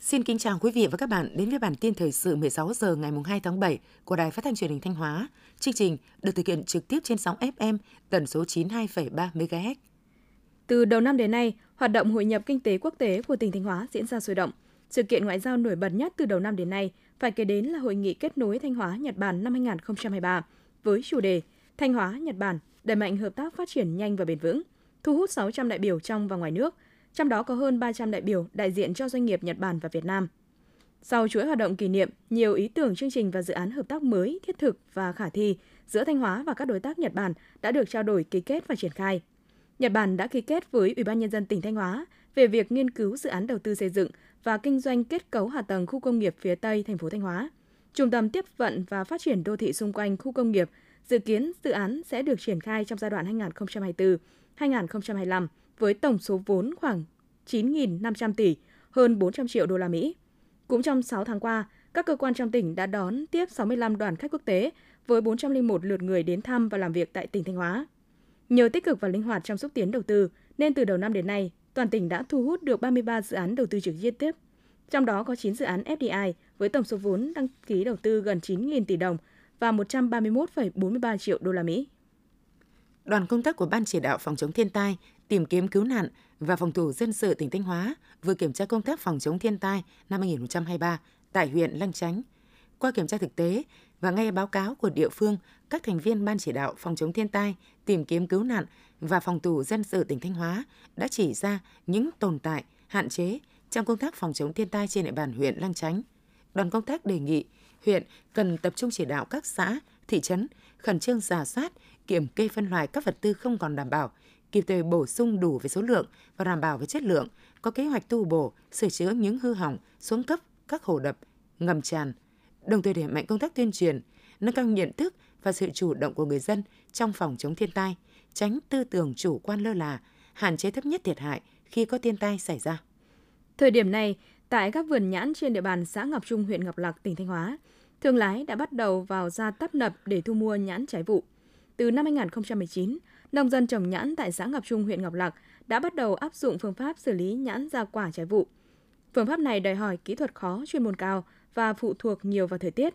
Xin kính chào quý vị và các bạn đến với bản tin thời sự 16 giờ ngày 2 tháng 7 của Đài Phát thanh Truyền hình Thanh Hóa. Chương trình được thực hiện trực tiếp trên sóng FM tần số 92,3 MHz. Từ đầu năm đến nay, hoạt động hội nhập kinh tế quốc tế của tỉnh Thanh Hóa diễn ra sôi động. Sự kiện ngoại giao nổi bật nhất từ đầu năm đến nay phải kể đến là hội nghị kết nối Thanh Hóa Nhật Bản năm 2023 với chủ đề Thanh Hóa Nhật Bản đẩy mạnh hợp tác phát triển nhanh và bền vững, thu hút 600 đại biểu trong và ngoài nước – trong đó có hơn 300 đại biểu đại diện cho doanh nghiệp Nhật Bản và Việt Nam. Sau chuỗi hoạt động kỷ niệm, nhiều ý tưởng chương trình và dự án hợp tác mới, thiết thực và khả thi giữa Thanh Hóa và các đối tác Nhật Bản đã được trao đổi ký kết và triển khai. Nhật Bản đã ký kết với Ủy ban nhân dân tỉnh Thanh Hóa về việc nghiên cứu dự án đầu tư xây dựng và kinh doanh kết cấu hạ tầng khu công nghiệp phía Tây thành phố Thanh Hóa. Trung tâm tiếp vận và phát triển đô thị xung quanh khu công nghiệp dự kiến dự án sẽ được triển khai trong giai đoạn 2024-2025 với tổng số vốn khoảng 9.500 tỷ, hơn 400 triệu đô la Mỹ. Cũng trong 6 tháng qua, các cơ quan trong tỉnh đã đón tiếp 65 đoàn khách quốc tế với 401 lượt người đến thăm và làm việc tại tỉnh Thanh Hóa. Nhờ tích cực và linh hoạt trong xúc tiến đầu tư, nên từ đầu năm đến nay, toàn tỉnh đã thu hút được 33 dự án đầu tư trực tiếp. Trong đó có 9 dự án FDI với tổng số vốn đăng ký đầu tư gần 9.000 tỷ đồng và 131,43 triệu đô la Mỹ. Đoàn công tác của Ban chỉ đạo phòng chống thiên tai tìm kiếm cứu nạn và phòng thủ dân sự tỉnh Thanh Hóa vừa kiểm tra công tác phòng chống thiên tai năm 2023 tại huyện Lăng Chánh. Qua kiểm tra thực tế và nghe báo cáo của địa phương, các thành viên Ban chỉ đạo phòng chống thiên tai, tìm kiếm cứu nạn và phòng thủ dân sự tỉnh Thanh Hóa đã chỉ ra những tồn tại, hạn chế trong công tác phòng chống thiên tai trên địa bàn huyện Lăng Chánh. Đoàn công tác đề nghị huyện cần tập trung chỉ đạo các xã, thị trấn khẩn trương giả soát, kiểm kê phân loại các vật tư không còn đảm bảo, kịp thời bổ sung đủ về số lượng và đảm bảo về chất lượng, có kế hoạch tu bổ, sửa chữa những hư hỏng, xuống cấp các hồ đập, ngầm tràn, đồng thời đẩy mạnh công tác tuyên truyền, nâng cao nhận thức và sự chủ động của người dân trong phòng chống thiên tai, tránh tư tưởng chủ quan lơ là, hạn chế thấp nhất thiệt hại khi có thiên tai xảy ra. Thời điểm này, tại các vườn nhãn trên địa bàn xã Ngọc Trung, huyện Ngọc Lặc, tỉnh Thanh Hóa, thương lái đã bắt đầu vào ra tấp nập để thu mua nhãn trái vụ. Từ năm 2019, nông dân trồng nhãn tại xã Ngọc Trung, huyện Ngọc Lặc đã bắt đầu áp dụng phương pháp xử lý nhãn ra quả trái vụ. Phương pháp này đòi hỏi kỹ thuật khó, chuyên môn cao và phụ thuộc nhiều vào thời tiết.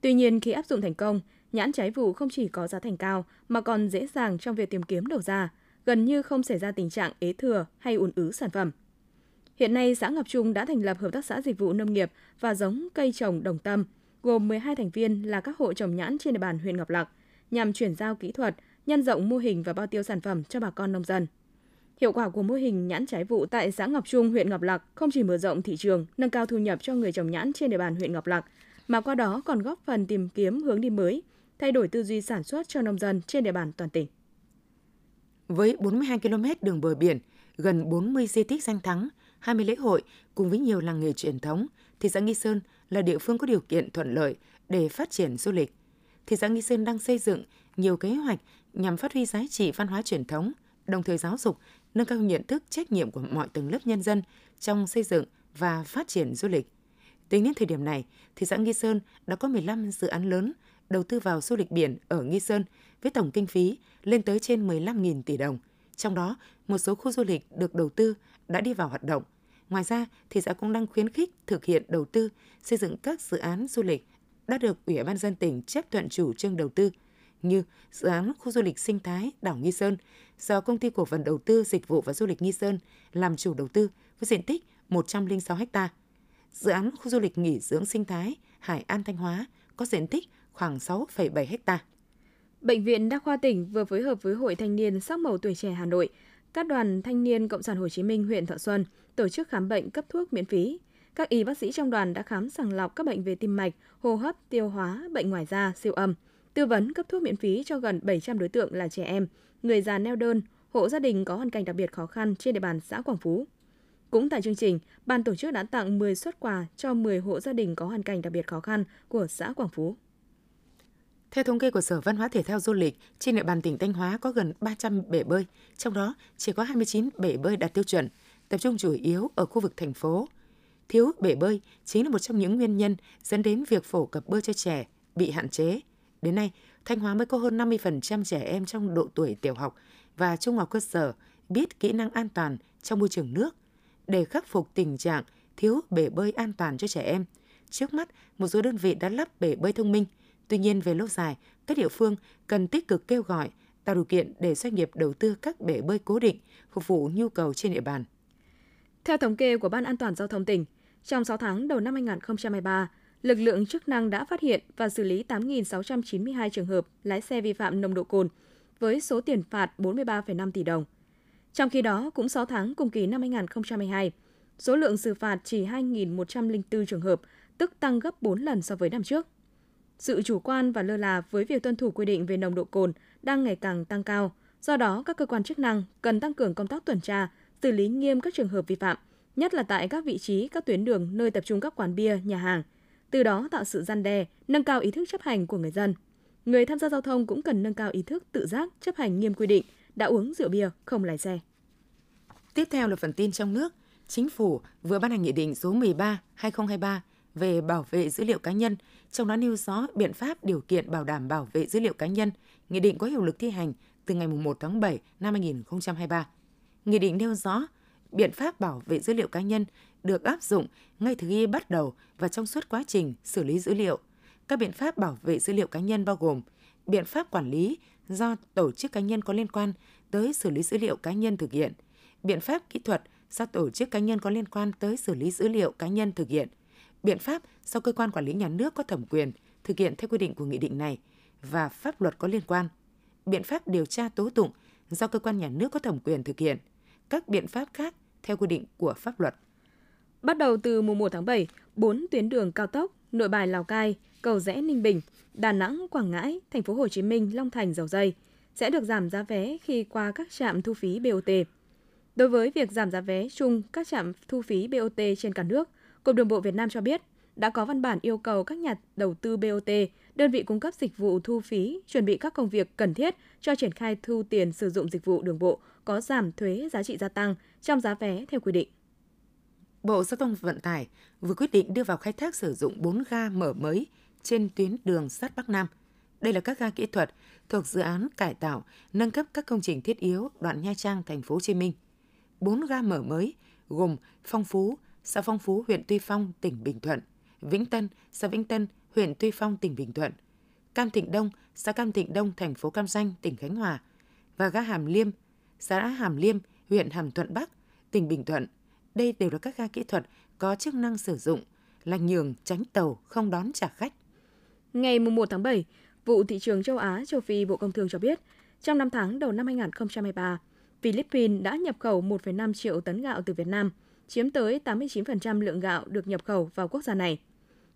Tuy nhiên, khi áp dụng thành công, nhãn trái vụ không chỉ có giá thành cao mà còn dễ dàng trong việc tìm kiếm đầu ra, gần như không xảy ra tình trạng ế thừa hay ùn ứ sản phẩm. Hiện nay, xã Ngọc Trung đã thành lập Hợp tác xã Dịch vụ Nông nghiệp và giống cây trồng Đồng Tâm, gồm 12 thành viên là các hộ trồng nhãn trên địa bàn huyện Ngọc Lặc, nhằm chuyển giao kỹ thuật, nhân rộng mô hình và bao tiêu sản phẩm cho bà con nông dân. Hiệu quả của mô hình nhãn trái vụ tại xã Ngọc Trung, huyện Ngọc Lặc không chỉ mở rộng thị trường, nâng cao thu nhập cho người trồng nhãn trên địa bàn huyện Ngọc Lặc, mà qua đó còn góp phần tìm kiếm hướng đi mới, thay đổi tư duy sản xuất cho nông dân trên địa bàn toàn tỉnh. Với 42 km đường bờ biển, gần 40 di tích danh thắng, 20 lễ hội cùng với nhiều làng nghề truyền thống, thị xã Nghi Sơn là địa phương có điều kiện thuận lợi để phát triển du lịch. Thị xã Nghi Sơn đang xây dựng nhiều kế hoạch nhằm phát huy giá trị văn hóa truyền thống, đồng thời giáo dục, nâng cao nhận thức trách nhiệm của mọi tầng lớp nhân dân trong xây dựng và phát triển du lịch. Tính đến thời điểm này, thị xã Nghi Sơn đã có 15 dự án lớn đầu tư vào du lịch biển ở Nghi Sơn với tổng kinh phí lên tới trên 15.000 tỷ đồng. Trong đó, một số khu du lịch được đầu tư đã đi vào hoạt động. Ngoài ra, thị xã cũng đang khuyến khích thực hiện đầu tư, xây dựng các dự án du lịch đã được Ủy ban dân tỉnh chấp thuận chủ trương đầu tư như dự án khu du lịch sinh thái đảo Nghi Sơn do công ty cổ phần đầu tư dịch vụ và du lịch Nghi Sơn làm chủ đầu tư với diện tích 106 ha. Dự án khu du lịch nghỉ dưỡng sinh thái Hải An Thanh Hóa có diện tích khoảng 6,7 ha. Bệnh viện Đa khoa tỉnh vừa phối hợp với Hội Thanh niên Sắc màu tuổi trẻ Hà Nội, các đoàn thanh niên Cộng sản Hồ Chí Minh huyện Thọ Xuân tổ chức khám bệnh cấp thuốc miễn phí. Các y bác sĩ trong đoàn đã khám sàng lọc các bệnh về tim mạch, hô hấp, tiêu hóa, bệnh ngoài da, siêu âm, tư vấn cấp thuốc miễn phí cho gần 700 đối tượng là trẻ em, người già neo đơn, hộ gia đình có hoàn cảnh đặc biệt khó khăn trên địa bàn xã Quảng Phú. Cũng tại chương trình, ban tổ chức đã tặng 10 xuất quà cho 10 hộ gia đình có hoàn cảnh đặc biệt khó khăn của xã Quảng Phú. Theo thống kê của Sở Văn hóa Thể thao Du lịch, trên địa bàn tỉnh Thanh Hóa có gần 300 bể bơi, trong đó chỉ có 29 bể bơi đạt tiêu chuẩn, tập trung chủ yếu ở khu vực thành phố. Thiếu bể bơi chính là một trong những nguyên nhân dẫn đến việc phổ cập bơi cho trẻ bị hạn chế. Đến nay, Thanh Hóa mới có hơn 50% trẻ em trong độ tuổi tiểu học và trung học cơ sở biết kỹ năng an toàn trong môi trường nước. Để khắc phục tình trạng thiếu bể bơi an toàn cho trẻ em, trước mắt một số đơn vị đã lắp bể bơi thông minh. Tuy nhiên về lâu dài, các địa phương cần tích cực kêu gọi tạo điều kiện để doanh nghiệp đầu tư các bể bơi cố định phục vụ nhu cầu trên địa bàn. Theo thống kê của Ban An toàn giao thông tỉnh, trong 6 tháng đầu năm 2023, lực lượng chức năng đã phát hiện và xử lý 8.692 trường hợp lái xe vi phạm nồng độ cồn với số tiền phạt 43,5 tỷ đồng. Trong khi đó, cũng 6 tháng cùng kỳ năm 2022, số lượng xử phạt chỉ 2.104 trường hợp, tức tăng gấp 4 lần so với năm trước. Sự chủ quan và lơ là với việc tuân thủ quy định về nồng độ cồn đang ngày càng tăng cao. Do đó, các cơ quan chức năng cần tăng cường công tác tuần tra, xử lý nghiêm các trường hợp vi phạm, nhất là tại các vị trí, các tuyến đường nơi tập trung các quán bia, nhà hàng. Từ đó tạo sự gian đe, nâng cao ý thức chấp hành của người dân. Người tham gia giao thông cũng cần nâng cao ý thức tự giác chấp hành nghiêm quy định, đã uống rượu bia không lái xe. Tiếp theo là phần tin trong nước. Chính phủ vừa ban hành nghị định số 13/2023 về bảo vệ dữ liệu cá nhân, trong đó nêu rõ biện pháp điều kiện bảo đảm bảo vệ dữ liệu cá nhân. Nghị định có hiệu lực thi hành từ ngày 1 tháng 7 năm 2023. Nghị định nêu rõ biện pháp bảo vệ dữ liệu cá nhân được áp dụng ngay từ khi bắt đầu và trong suốt quá trình xử lý dữ liệu. Các biện pháp bảo vệ dữ liệu cá nhân bao gồm biện pháp quản lý do tổ chức cá nhân có liên quan tới xử lý dữ liệu cá nhân thực hiện, biện pháp kỹ thuật do tổ chức cá nhân có liên quan tới xử lý dữ liệu cá nhân thực hiện, biện pháp do cơ quan quản lý nhà nước có thẩm quyền thực hiện theo quy định của nghị định này và pháp luật có liên quan, biện pháp điều tra tố tụng do cơ quan nhà nước có thẩm quyền thực hiện, các biện pháp khác theo quy định của pháp luật. Bắt đầu từ mùng 1 tháng 7, 4 tuyến đường cao tốc Nội Bài Lào Cai, Cầu Rẽ Ninh Bình, Đà Nẵng Quảng Ngãi, Thành phố Hồ Chí Minh Long Thành Dầu Dây sẽ được giảm giá vé khi qua các trạm thu phí BOT. Đối với việc giảm giá vé chung các trạm thu phí BOT trên cả nước, Cục Đường bộ Việt Nam cho biết đã có văn bản yêu cầu các nhà đầu tư BOT, đơn vị cung cấp dịch vụ thu phí chuẩn bị các công việc cần thiết cho triển khai thu tiền sử dụng dịch vụ đường bộ có giảm thuế giá trị gia tăng trong giá vé theo quy định. Bộ Giao thông Vận tải vừa quyết định đưa vào khai thác sử dụng 4 ga mở mới trên tuyến đường sắt Bắc Nam. Đây là các ga kỹ thuật thuộc dự án cải tạo, nâng cấp các công trình thiết yếu đoạn Nha Trang, thành phố Hồ Chí Minh. 4 ga mở mới gồm Phong Phú, xã Phong Phú, huyện Tuy Phong, tỉnh Bình Thuận, Vĩnh Tân, xã Vĩnh Tân, huyện Tuy Phong, tỉnh Bình Thuận, Cam Thịnh Đông, xã Cam Thịnh Đông, thành phố Cam Ranh, tỉnh Khánh Hòa và ga Hàm Liêm, xã Hàm Liêm, huyện Hàm Thuận Bắc, tỉnh Bình Thuận. Đây đều là các ga kỹ thuật có chức năng sử dụng là nhường tránh tàu không đón trả khách. Ngày 1 tháng 7, vụ thị trường châu Á châu Phi Bộ Công Thương cho biết, trong 5 tháng đầu năm 2023, Philippines đã nhập khẩu 1,5 triệu tấn gạo từ Việt Nam, chiếm tới 89% lượng gạo được nhập khẩu vào quốc gia này.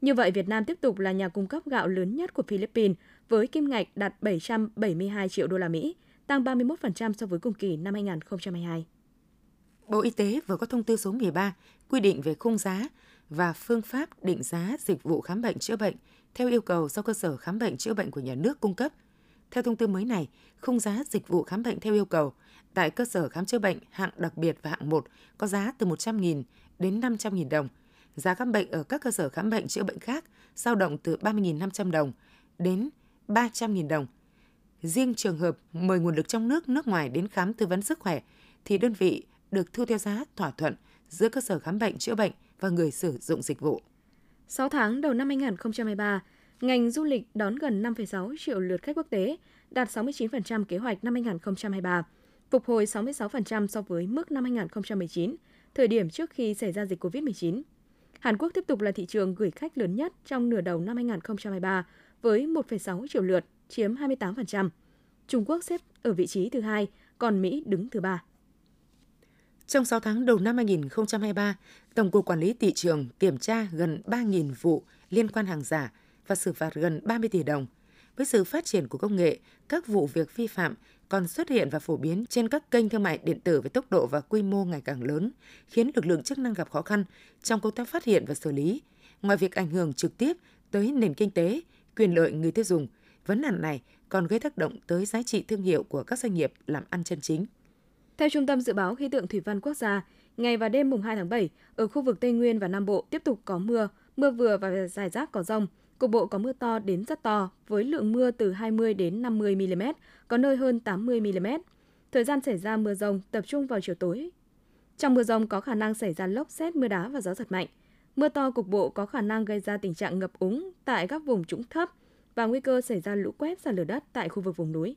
Như vậy, Việt Nam tiếp tục là nhà cung cấp gạo lớn nhất của Philippines với kim ngạch đạt 772 triệu đô la Mỹ, tăng 31% so với cùng kỳ năm 2022. Bộ Y tế vừa có thông tư số 13 quy định về khung giá và phương pháp định giá dịch vụ khám bệnh chữa bệnh theo yêu cầu do cơ sở khám bệnh chữa bệnh của nhà nước cung cấp. Theo thông tư mới này, khung giá dịch vụ khám bệnh theo yêu cầu tại cơ sở khám chữa bệnh hạng đặc biệt và hạng 1 có giá từ 100.000 đến 500.000 đồng. Giá khám bệnh ở các cơ sở khám bệnh chữa bệnh khác dao động từ 30.500 đồng đến 300.000 đồng. Riêng trường hợp mời nguồn lực trong nước, nước ngoài đến khám tư vấn sức khỏe thì đơn vị được thu theo giá thỏa thuận giữa cơ sở khám bệnh chữa bệnh và người sử dụng dịch vụ. 6 tháng đầu năm 2023, ngành du lịch đón gần 5,6 triệu lượt khách quốc tế, đạt 69% kế hoạch năm 2023, phục hồi 66% so với mức năm 2019, thời điểm trước khi xảy ra dịch COVID-19. Hàn Quốc tiếp tục là thị trường gửi khách lớn nhất trong nửa đầu năm 2023 với 1,6 triệu lượt, chiếm 28%. Trung Quốc xếp ở vị trí thứ hai, còn Mỹ đứng thứ ba. Trong 6 tháng đầu năm 2023, Tổng cục Quản lý Thị trường kiểm tra gần 3.000 vụ liên quan hàng giả và xử phạt gần 30 tỷ đồng. Với sự phát triển của công nghệ, các vụ việc vi phạm còn xuất hiện và phổ biến trên các kênh thương mại điện tử với tốc độ và quy mô ngày càng lớn, khiến lực lượng chức năng gặp khó khăn trong công tác phát hiện và xử lý. Ngoài việc ảnh hưởng trực tiếp tới nền kinh tế, quyền lợi người tiêu dùng, vấn nạn này còn gây tác động tới giá trị thương hiệu của các doanh nghiệp làm ăn chân chính. Theo Trung tâm Dự báo Khí tượng Thủy văn Quốc gia, ngày và đêm mùng 2 tháng 7, ở khu vực Tây Nguyên và Nam Bộ tiếp tục có mưa, mưa vừa và rải rác có rông, Cục bộ có mưa to đến rất to với lượng mưa từ 20 đến 50 mm, có nơi hơn 80 mm. Thời gian xảy ra mưa rông tập trung vào chiều tối. Trong mưa rông có khả năng xảy ra lốc xét, mưa đá và gió giật mạnh. Mưa to cục bộ có khả năng gây ra tình trạng ngập úng tại các vùng trũng thấp và nguy cơ xảy ra lũ quét sạt lở đất tại khu vực vùng núi.